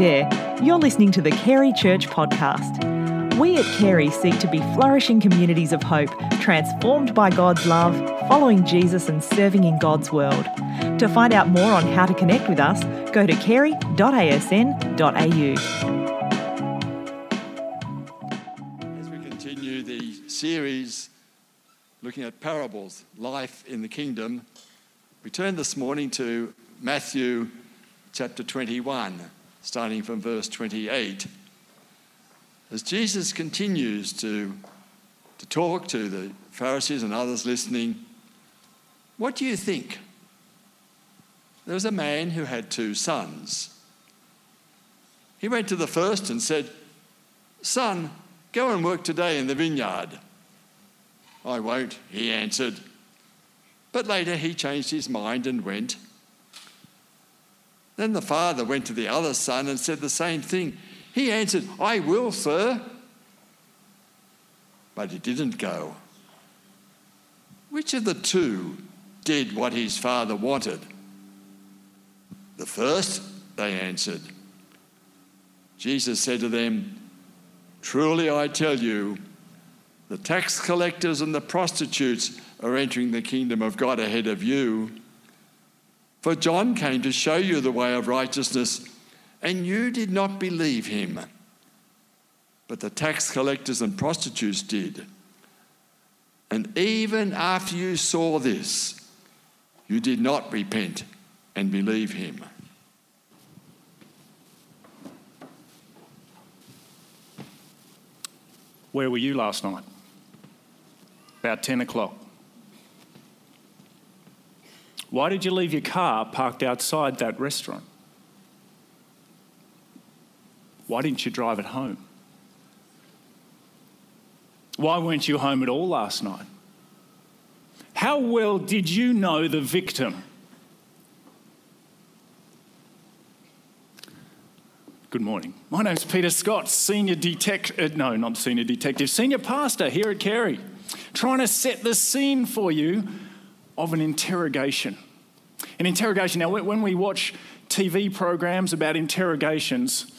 there, you're listening to the Carey Church podcast. We at Carey seek to be flourishing communities of hope, transformed by God's love, following Jesus and serving in God's world. To find out more on how to connect with us, go to carey.asn.au. As we continue the series looking at parables, life in the kingdom, we turn this morning to Matthew chapter 21, starting from verse 28. As Jesus continues to, to talk to the Pharisees and others listening, what do you think? There was a man who had two sons. He went to the first and said, Son, go and work today in the vineyard. I won't, he answered. But later he changed his mind and went. Then the father went to the other son and said the same thing. He answered, I will, sir. But he didn't go. Which of the two did what his father wanted? The first, they answered. Jesus said to them, Truly I tell you, the tax collectors and the prostitutes are entering the kingdom of God ahead of you. For John came to show you the way of righteousness, and you did not believe him. But the tax collectors and prostitutes did. And even after you saw this, you did not repent and believe him. Where were you last night? About 10 o'clock. Why did you leave your car parked outside that restaurant? Why didn't you drive it home? Why weren't you home at all last night? How well did you know the victim? Good morning. My name's Peter Scott, senior detective, uh, no, not senior detective, senior pastor here at Carey, trying to set the scene for you of an interrogation. An interrogation. Now, when we watch TV programs about interrogations,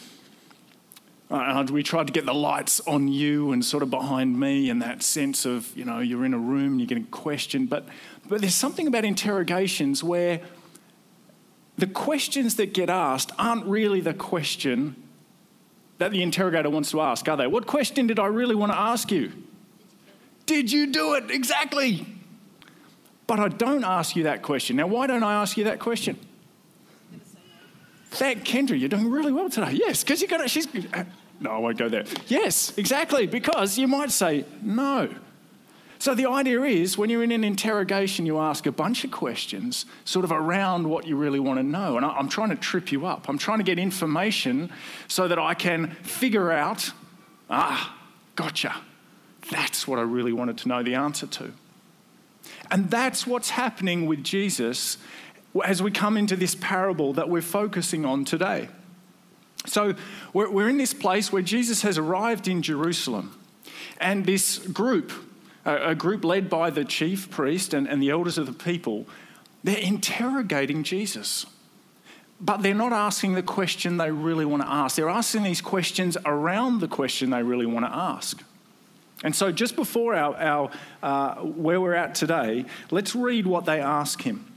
uh, we tried to get the lights on you and sort of behind me and that sense of, you know, you're in a room you're getting questioned. But, but there's something about interrogations where the questions that get asked aren't really the question that the interrogator wants to ask, are they? What question did I really want to ask you? Did you do it? Exactly. But I don't ask you that question. Now, why don't I ask you that question? Thank Kendra, you're doing really well today. Yes, because you got it. She's. No, I won't go there. Yes, exactly, because you might say no. So the idea is when you're in an interrogation, you ask a bunch of questions sort of around what you really want to know. And I'm trying to trip you up. I'm trying to get information so that I can figure out, ah, gotcha. That's what I really wanted to know the answer to. And that's what's happening with Jesus as we come into this parable that we're focusing on today. So we're, in this place where Jesus has arrived in Jerusalem, and this group, a group led by the chief priest and, the elders of the people, they're interrogating Jesus. But they're not asking the question they really want to ask. They're asking these questions around the question they really want to ask. And so, just before our, our uh, where we're at today, let's read what they ask him.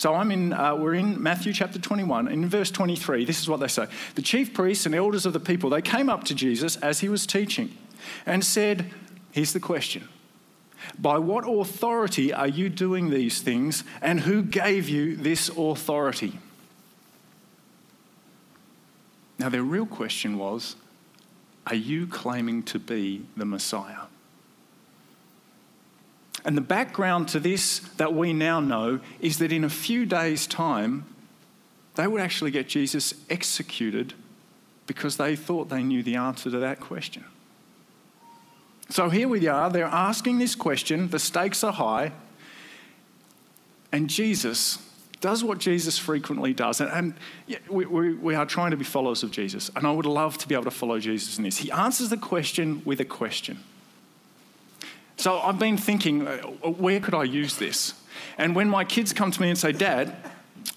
So I'm in, uh, we're in Matthew chapter 21. In verse 23, this is what they say. The chief priests and elders of the people, they came up to Jesus as he was teaching and said, Here's the question By what authority are you doing these things, and who gave you this authority? Now, their real question was, Are you claiming to be the Messiah? And the background to this that we now know is that in a few days' time, they would actually get Jesus executed because they thought they knew the answer to that question. So here we are, they're asking this question, the stakes are high, and Jesus does what Jesus frequently does. And, and we, we, we are trying to be followers of Jesus, and I would love to be able to follow Jesus in this. He answers the question with a question. So I've been thinking, uh, where could I use this? And when my kids come to me and say, Dad,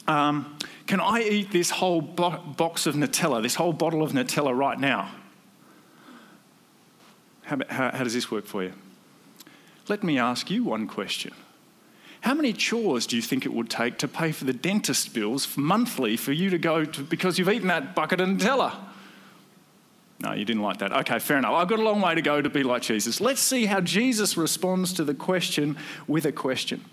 um, Can I eat this whole bo- box of Nutella, this whole bottle of Nutella right now? How, how, how does this work for you? Let me ask you one question. How many chores do you think it would take to pay for the dentist bills monthly for you to go to because you've eaten that bucket of Nutella? No, you didn't like that. Okay, fair enough. I've got a long way to go to be like Jesus. Let's see how Jesus responds to the question with a question.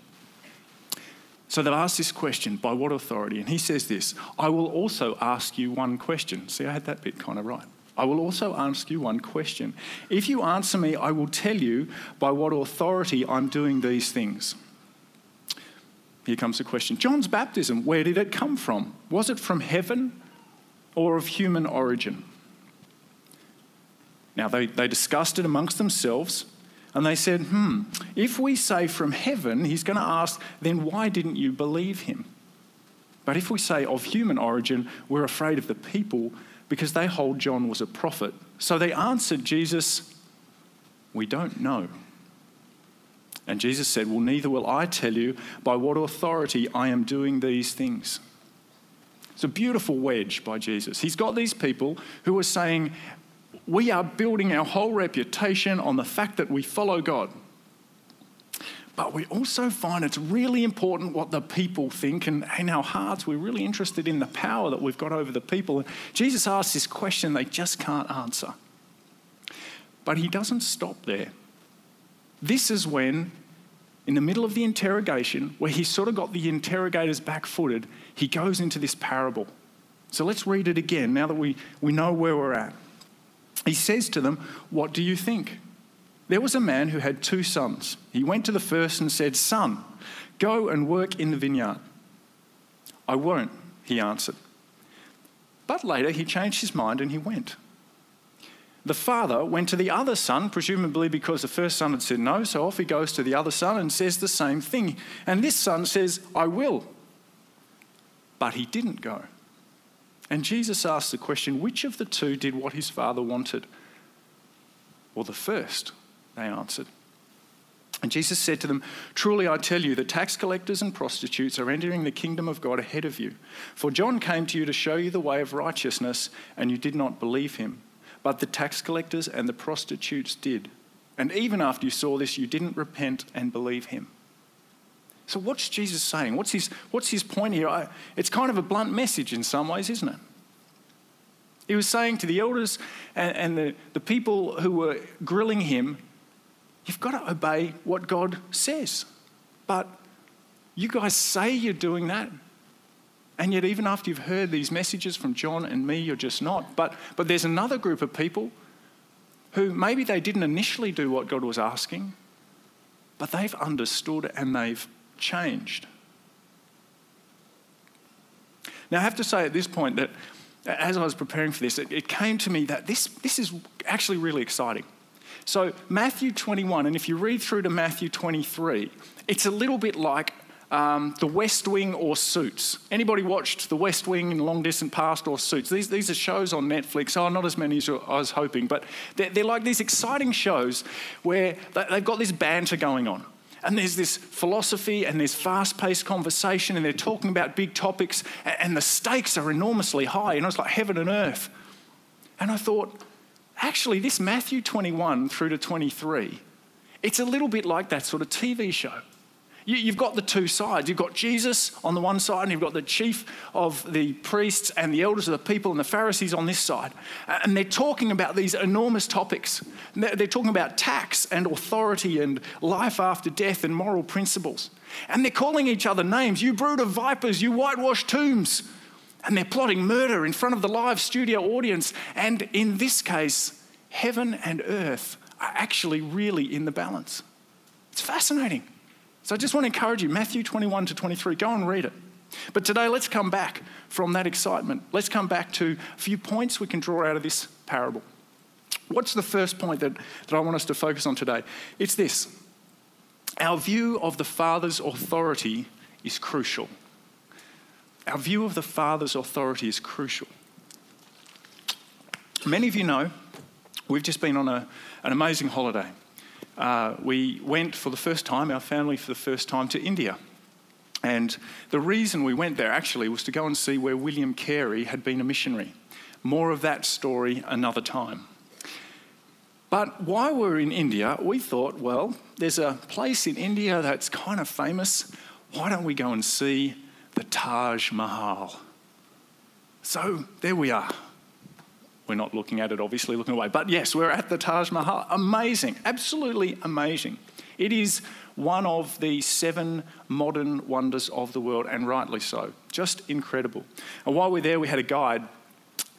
So they've asked this question by what authority? And he says this I will also ask you one question. See, I had that bit kind of right. I will also ask you one question. If you answer me, I will tell you by what authority I'm doing these things. Here comes the question John's baptism, where did it come from? Was it from heaven or of human origin? Now, they, they discussed it amongst themselves and they said, hmm, if we say from heaven, he's going to ask, then why didn't you believe him? But if we say of human origin, we're afraid of the people because they hold John was a prophet. So they answered Jesus, We don't know. And Jesus said, Well, neither will I tell you by what authority I am doing these things. It's a beautiful wedge by Jesus. He's got these people who are saying, We are building our whole reputation on the fact that we follow God. But we also find it's really important what the people think, and in our hearts, we're really interested in the power that we've got over the people. And Jesus asks this question they just can't answer. But he doesn't stop there. This is when, in the middle of the interrogation, where he's sort of got the interrogators back footed, he goes into this parable. So let's read it again now that we, we know where we're at. He says to them, What do you think? There was a man who had two sons. He went to the first and said, Son, go and work in the vineyard. I won't, he answered. But later he changed his mind and he went. The father went to the other son, presumably because the first son had said no, so off he goes to the other son and says the same thing. And this son says, I will. But he didn't go. And Jesus asked the question which of the two did what his father wanted? Well, the first they answered. And Jesus said to them, Truly I tell you, the tax collectors and prostitutes are entering the kingdom of God ahead of you. For John came to you to show you the way of righteousness, and you did not believe him. But the tax collectors and the prostitutes did. And even after you saw this, you didn't repent and believe him. So, what's Jesus saying? What's his, what's his point here? I, it's kind of a blunt message in some ways, isn't it? He was saying to the elders and, and the, the people who were grilling him, You've got to obey what God says. But you guys say you're doing that. And yet, even after you've heard these messages from John and me, you're just not. But, but there's another group of people who maybe they didn't initially do what God was asking, but they've understood and they've changed. Now, I have to say at this point that as I was preparing for this, it, it came to me that this, this is actually really exciting. So, Matthew 21, and if you read through to Matthew 23, it's a little bit like um, The West Wing or Suits. Anybody watched The West Wing in long distant past or Suits? These, these are shows on Netflix. Oh, not as many as I was hoping, but they're, they're like these exciting shows where they've got this banter going on. And there's this philosophy and there's fast paced conversation, and they're talking about big topics, and the stakes are enormously high. And it's like heaven and earth. And I thought, actually, this Matthew 21 through to 23, it's a little bit like that sort of TV show. You, have got the two sides. You've got Jesus on the one side, and you've got the chief of the priests and the elders of the people and the Pharisees on this side. And they're talking about these enormous topics. They're talking about tax and authority and life after death and moral principles. And they're calling each other names you brood of vipers, you whitewash tombs. And they're plotting murder in front of the live studio audience. And in this case, heaven and earth are actually really in the balance. It's fascinating. So I just want to encourage you Matthew 21 to 23, go and read it. But today, let's come back from that excitement. Let's come back to a few points we can draw out of this parable. What's the first point that, that I want us to focus on today? It's this our view of the Father's authority is crucial. Our view of the Father's authority is crucial. Many of you know we've just been on a, an amazing holiday. Uh, we went for the first time, our family for the first time, to India. And the reason we went there actually was to go and see where William Carey had been a missionary. More of that story another time. But while we were in India, we thought, well, there's a place in India that's kind of famous. Why don't we go and see the Taj Mahal? So there we are. We're not looking at it, obviously, looking away. But yes, we're at the Taj Mahal. Amazing, absolutely amazing. It is one of the seven modern wonders of the world, and rightly so. Just incredible. And while we we're there, we had a guide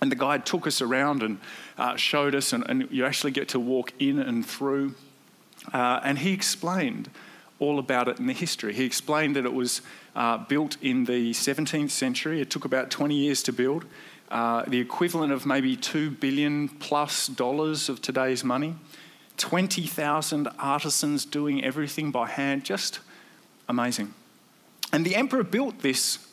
and the guide took us around and uh, showed us, and, and, you actually get to walk in and through. Uh, and he explained all about it in the history. He explained that it was uh, built in the 17th century. It took about 20 years to build, uh, the equivalent of maybe two billion plus dollars of today's money. 20,000 artisans doing everything by hand, just amazing. And the emperor built this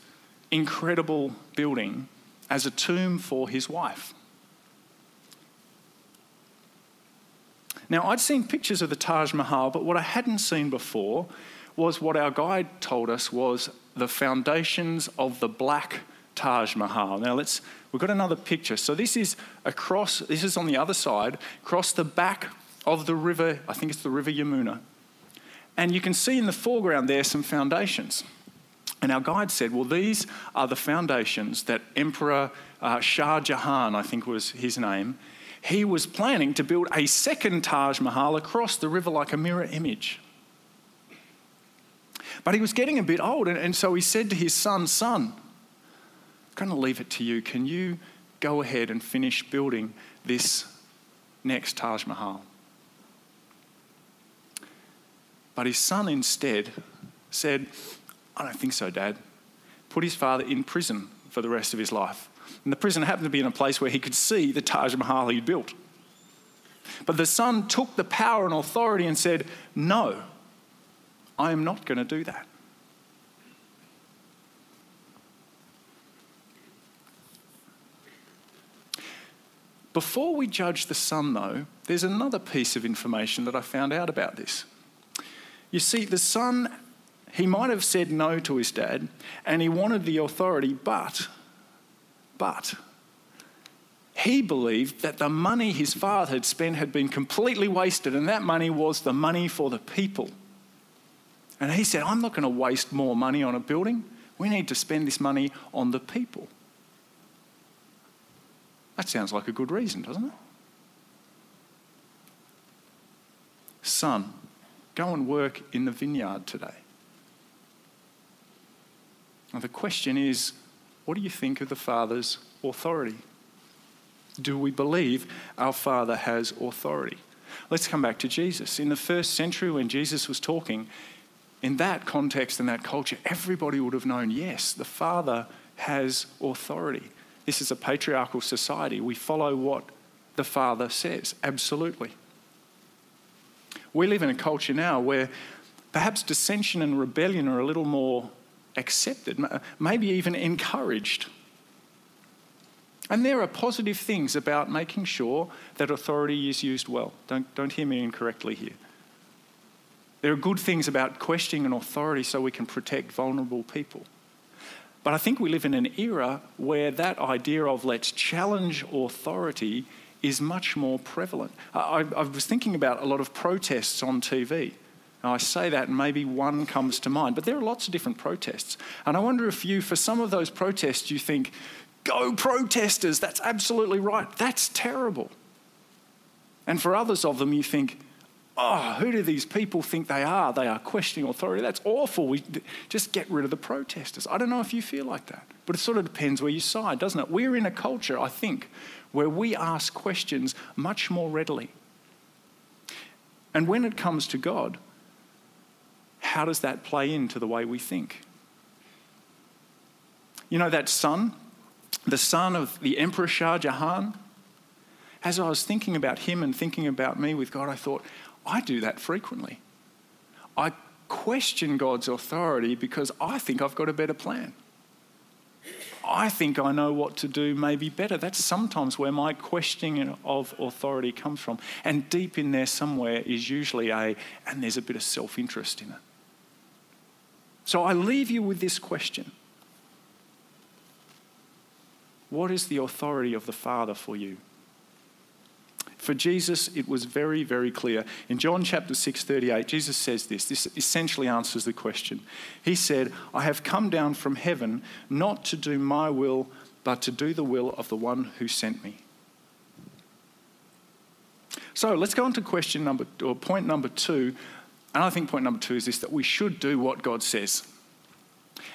incredible building as a tomb for his wife. Now, I'd seen pictures of the Taj Mahal, but what I hadn't seen before was what our guide told us was the foundations of the black Taj Mahal. Now, let's, we've got another picture. So, this is across, this is on the other side, across the back of the river, I think it's the River Yamuna. And you can see in the foreground there some foundations. And our guide said, well, these are the foundations that Emperor uh, Shah Jahan, I think was his name, he was planning to build a second Taj Mahal across the river like a mirror image. But he was getting a bit old, and, and so he said to his son, Son, going to leave it to you. Can you go ahead and finish building this next Taj Mahal? But his son instead said, I don't think so, Dad. Put his father in prison for the rest of his life. And the prison happened to be in a place where he could see the Taj Mahal he'd built. But the son took the power and authority and said, No, I am not going to do that. Before we judge the son, though, there's another piece of information that I found out about this. You see, the son he might have said no to his dad and he wanted the authority, but, but, he believed that the money his father had spent had been completely wasted, and that money was the money for the people. And he said, I'm not going to waste more money on a building. We need to spend this money on the people. That sounds like a good reason, doesn't it? Son, go and work in the vineyard today. Now, the question is what do you think of the Father's authority? Do we believe our Father has authority? Let's come back to Jesus. In the first century, when Jesus was talking, in that context and that culture, everybody would have known yes, the Father has authority. This is a patriarchal society. We follow what the Father says, absolutely. We live in a culture now where perhaps dissension and rebellion are a little more accepted, maybe even encouraged. And there are positive things about making sure that authority is used well. Don't, don't hear me incorrectly here. There are good things about questioning an authority so we can protect vulnerable people. But I think we live in an era where that idea of let's challenge authority is much more prevalent. I, I was thinking about a lot of protests on TV. Now, I say that and maybe one comes to mind, but there are lots of different protests. And I wonder if you, for some of those protests, you think, go protesters, that's absolutely right, that's terrible. And for others of them, you think, oh, who do these people think they are? They are questioning authority. That's awful. We just get rid of the protesters. I don't know if you feel like that, but it sort of depends where you side, doesn't it? We're in a culture, I think, where we ask questions much more readily. And when it comes to God, how does that play into the way we think? You know, that son, the son of the Emperor Shah Jahan, as I was thinking about him and thinking about me with God, I thought, I do that frequently. I question God's authority because I think I've got a better plan. I think I know what to do maybe better. That's sometimes where my questioning of authority comes from. And deep in there somewhere is usually a, and there's a bit of self interest in it. So I leave you with this question What is the authority of the Father for you? For Jesus, it was very, very clear. In John chapter 6, 38, Jesus says this. This essentially answers the question. He said, I have come down from heaven not to do my will, but to do the will of the one who sent me. So let's go on to question number, or point number two. And I think point number two is this that we should do what God says.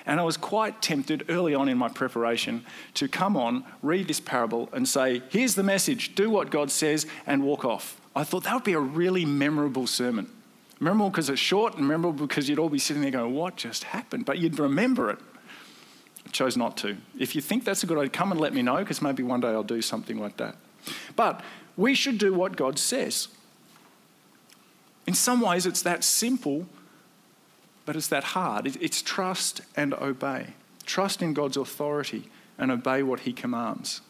And I was quite tempted early on in my preparation to come on, read this parable, and say, Here's the message do what God says, and walk off. I thought that would be a really memorable sermon. Memorable because it's short, and memorable because you'd all be sitting there going, What just happened? But you'd remember it. I chose not to. If you think that's a good idea, come and let me know, because maybe one day I'll do something like that. But we should do what God says. In some ways, it's that simple but it's that hard. It's trust and obey. Trust in God's authority and obey what He commands.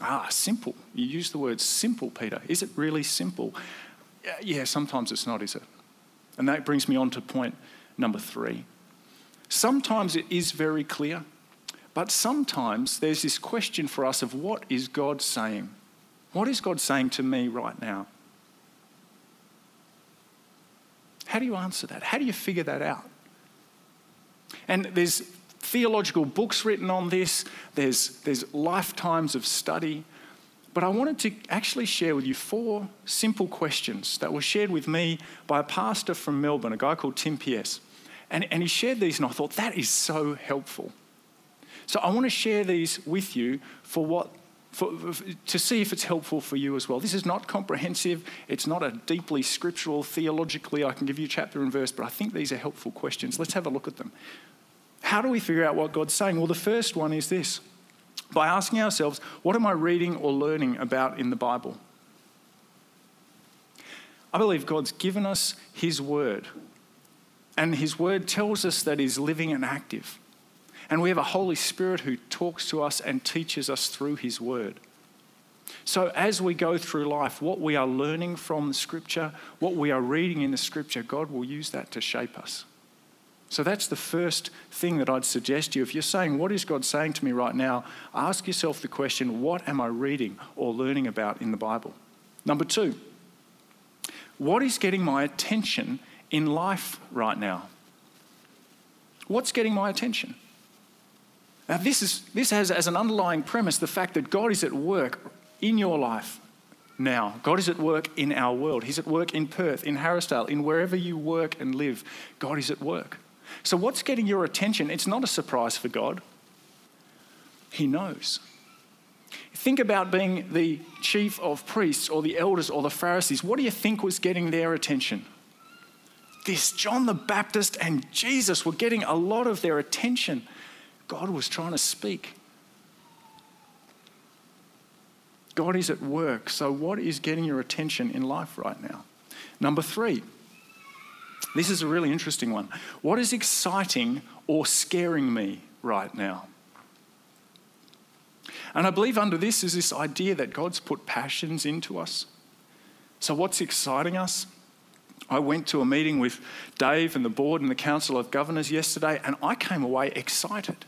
Ah, simple. You use the word simple, Peter. Is it really simple? Yeah, sometimes it's not, is it? And that brings me on to point number three. Sometimes it is very clear, but sometimes there's this question for us of what is God saying? What is God saying to me right now? How do you answer that? How do you figure that out? And there's theological books written on this, there's, there's lifetimes of study. But I wanted to actually share with you four simple questions that were shared with me by a pastor from Melbourne, a guy called Tim Pierce. And, and he shared these, and I thought that is so helpful. So I want to share these with you for what for, to see if it's helpful for you as well. This is not comprehensive, it's not a deeply scriptural, theologically, I can give you chapter and verse, but I think these are helpful questions. Let's have a look at them. How do we figure out what God's saying? Well, the first one is this by asking ourselves, what am I reading or learning about in the Bible? I believe God's given us His Word, and His Word tells us that He's living and active. And we have a Holy Spirit who talks to us and teaches us through His Word. So, as we go through life, what we are learning from the Scripture, what we are reading in the Scripture, God will use that to shape us. So, that's the first thing that I'd suggest you. If you're saying, What is God saying to me right now? ask yourself the question, What am I reading or learning about in the Bible? Number two, what is getting my attention in life right now? What's getting my attention? Now, this, is, this has as an underlying premise the fact that God is at work in your life now. God is at work in our world. He's at work in Perth, in Harrisdale, in wherever you work and live. God is at work. So, what's getting your attention? It's not a surprise for God. He knows. Think about being the chief of priests or the elders or the Pharisees. What do you think was getting their attention? This John the Baptist and Jesus were getting a lot of their attention. God was trying to speak. God is at work. So, what is getting your attention in life right now? Number three, this is a really interesting one. What is exciting or scaring me right now? And I believe under this is this idea that God's put passions into us. So, what's exciting us? I went to a meeting with Dave and the board and the Council of Governors yesterday, and I came away excited.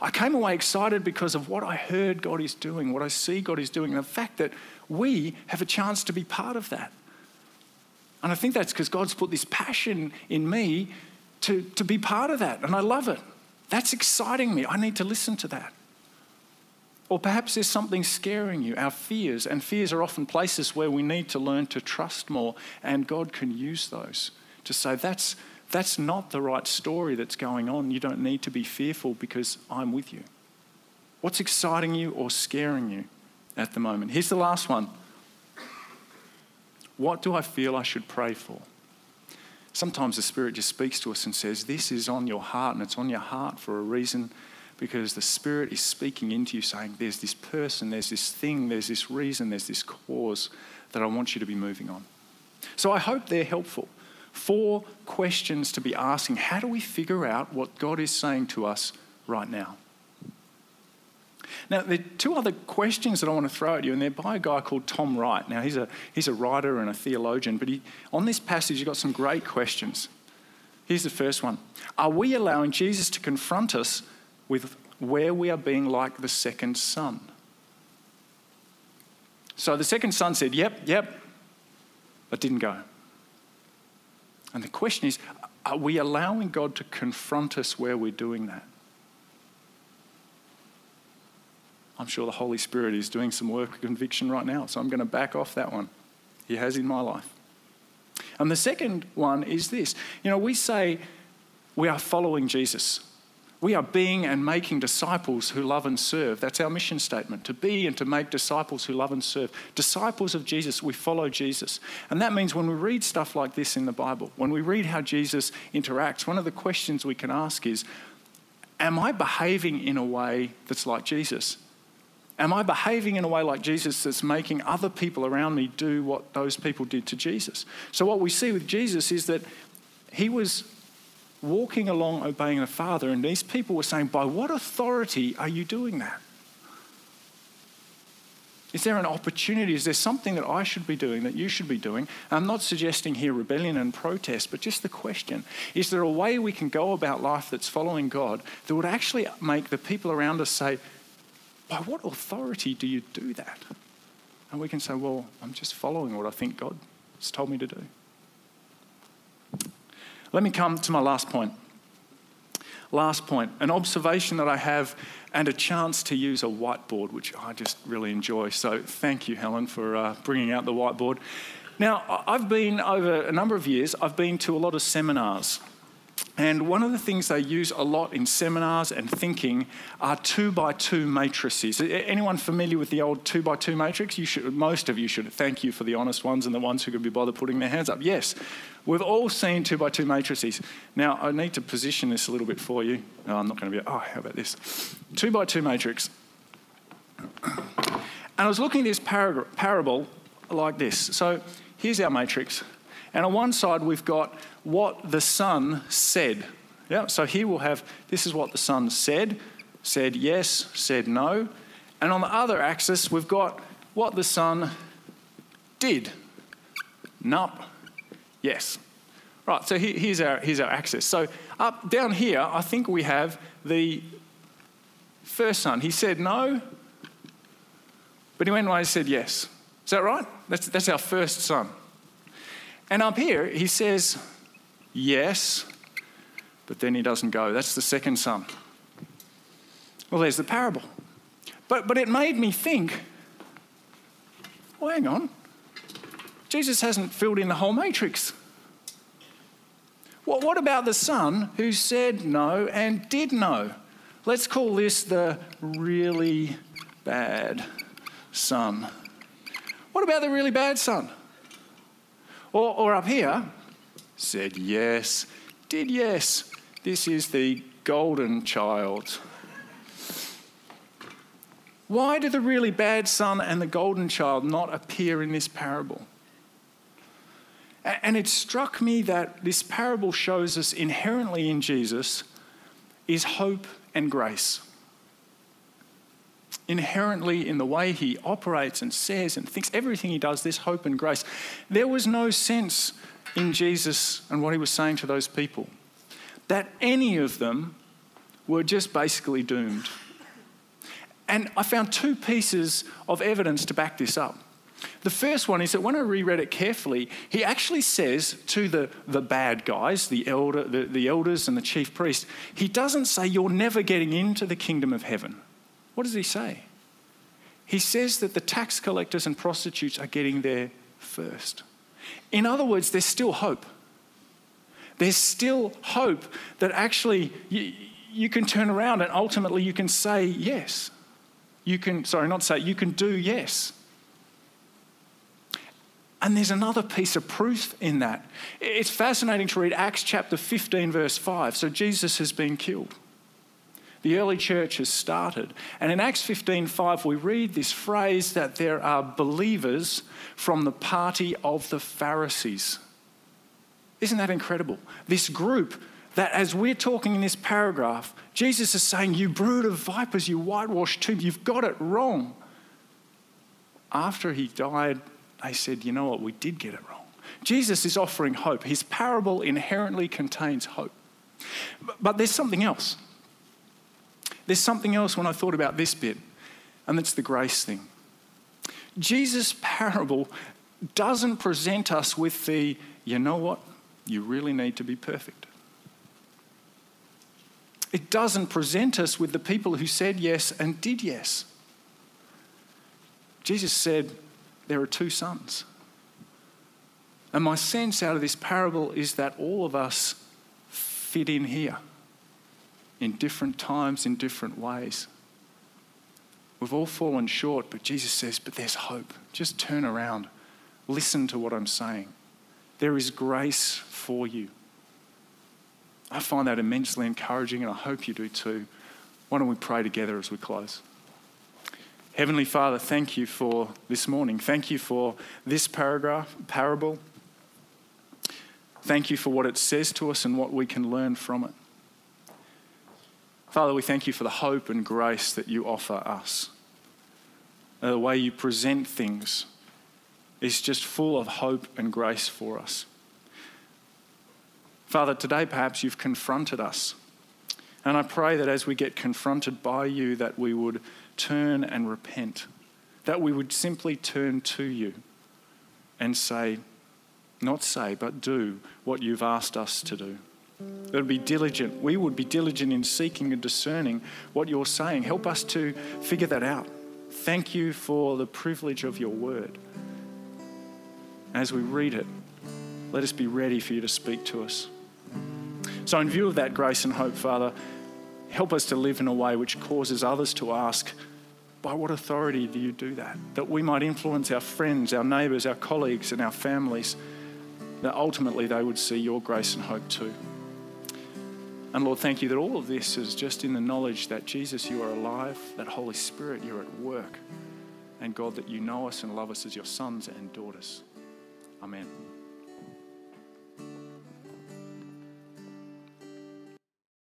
I came away excited because of what I heard God is doing, what I see God is doing, and the fact that we have a chance to be part of that. And I think that's because God's put this passion in me to, to be part of that, and I love it. That's exciting me. I need to listen to that. Or perhaps there's something scaring you, our fears, and fears are often places where we need to learn to trust more, and God can use those to say, that's, that's not the right story that's going on. You don't need to be fearful because I'm with you. What's exciting you or scaring you at the moment? Here's the last one. What do I feel I should pray for? Sometimes the Spirit just speaks to us and says, This is on your heart, and it's on your heart for a reason because the Spirit is speaking into you, saying, There's this person, there's this thing, there's this reason, there's this cause that I want you to be moving on. So I hope they're helpful four questions to be asking. How do we figure out what God is saying to us right now? Now, there are two other questions that I want to throw at you, and they're by a guy called Tom Wright. Now, he's a, he's a writer and a theologian, but he, on this passage, he's got some great questions. Here's the first one Are we allowing Jesus to confront us with where we are being like the second son? So the second son said, Yep, yep, but didn't go. And the question is, are we allowing God to confront us where we're doing that? I'm sure the Holy Spirit is doing some work of conviction right now, so I'm going to back off that one. He has in my life. And the second one is this you know, we say we are following Jesus. We are being and making disciples who love and serve. That's our mission statement to be and to make disciples who love and serve. Disciples of Jesus, we follow Jesus. And that means when we read stuff like this in the Bible, when we read how Jesus interacts, one of the questions we can ask is Am I behaving in a way that's like Jesus? Am I behaving in a way like Jesus that's making other people around me do what those people did to Jesus? So, what we see with Jesus is that he was walking along obeying the Father, and these people were saying, By what authority are you doing that? Is there an opportunity? Is there something that I should be doing, that you should be doing? I'm not suggesting here rebellion and protest, but just the question is there a way we can go about life that's following God that would actually make the people around us say, By what authority do you do that? And we can say, Well, I'm just following what I think God has told me to do. Let me come to my last point. Last point an observation that I have and a chance to use a whiteboard, which I just really enjoy. So thank you, Helen, for uh, bringing out the whiteboard. Now, I've been over a number of years, I've been to a lot of seminars. And one of the things they use a lot in seminars and thinking are two by two matrices. Anyone familiar with the old two by two matrix? You should, most of you should. Thank you for the honest ones and the ones who could be bothered putting their hands up. Yes, we've all seen two by two matrices. Now, I need to position this a little bit for you. No, I'm not going to be, oh, how about this? Two by two matrix. And I was looking at this parable like this. So here's our matrix. And on one side, we've got what the Son said. Yeah, so here we'll have this is what the Son said, said yes, said no. And on the other axis, we've got what the Son did. Nup, yes. Right, so here's our, here's our axis. So up down here, I think we have the first son. He said no, but he went away and said yes. Is that right? That's, that's our first son. And up here, he says yes, but then he doesn't go. That's the second son. Well, there's the parable. But, but it made me think well, hang on. Jesus hasn't filled in the whole matrix. Well, what about the son who said no and did no? Let's call this the really bad son. What about the really bad son? Or, or up here, said yes, did yes. This is the golden child. Why do the really bad son and the golden child not appear in this parable? And it struck me that this parable shows us inherently in Jesus is hope and grace inherently in the way he operates and says and thinks, everything he does, this hope and grace. There was no sense in Jesus and what he was saying to those people that any of them were just basically doomed. And I found two pieces of evidence to back this up. The first one is that when I reread it carefully, he actually says to the, the bad guys, the, elder, the, the elders and the chief priest, he doesn't say, You're never getting into the kingdom of heaven. What does he say? He says that the tax collectors and prostitutes are getting there first. In other words, there's still hope. There's still hope that actually you, you can turn around and ultimately you can say yes. You can, sorry, not say, you can do yes. And there's another piece of proof in that. It's fascinating to read Acts chapter 15, verse 5. So Jesus has been killed. The early church has started. And in Acts 15:5 we read this phrase that there are believers from the party of the Pharisees. Isn't that incredible? This group that as we're talking in this paragraph, Jesus is saying, You brood of vipers, you whitewashed tomb, you've got it wrong. After he died, they said, You know what? We did get it wrong. Jesus is offering hope. His parable inherently contains hope. But there's something else. There's something else when I thought about this bit, and that's the grace thing. Jesus' parable doesn't present us with the, you know what, you really need to be perfect. It doesn't present us with the people who said yes and did yes. Jesus said, There are two sons. And my sense out of this parable is that all of us fit in here in different times, in different ways. We've all fallen short, but Jesus says, But there's hope. Just turn around. Listen to what I'm saying. There is grace for you. I find that immensely encouraging, and I hope you do too. Why don't we pray together as we close? Heavenly Father, thank you for this morning. Thank you for this paragraph, parable. Thank you for what it says to us and what we can learn from it. Father, we thank you for the hope and grace that you offer us. Uh, the way you present things is just full of hope and grace for us. Father, today perhaps you've confronted us. And I pray that as we get confronted by you, that we would turn and repent, that we would simply turn to you and say, not say, but do what you've asked us to do. That would be diligent. We would be diligent in seeking and discerning what you're saying. Help us to figure that out. Thank you for the privilege of your word. As we read it, let us be ready for you to speak to us. So, in view of that grace and hope, Father, help us to live in a way which causes others to ask, by what authority do you do that? That we might influence our friends, our neighbours, our colleagues, and our families, that ultimately they would see your grace and hope too. And Lord, thank you that all of this is just in the knowledge that Jesus, you are alive, that Holy Spirit, you're at work, and God, that you know us and love us as your sons and daughters. Amen.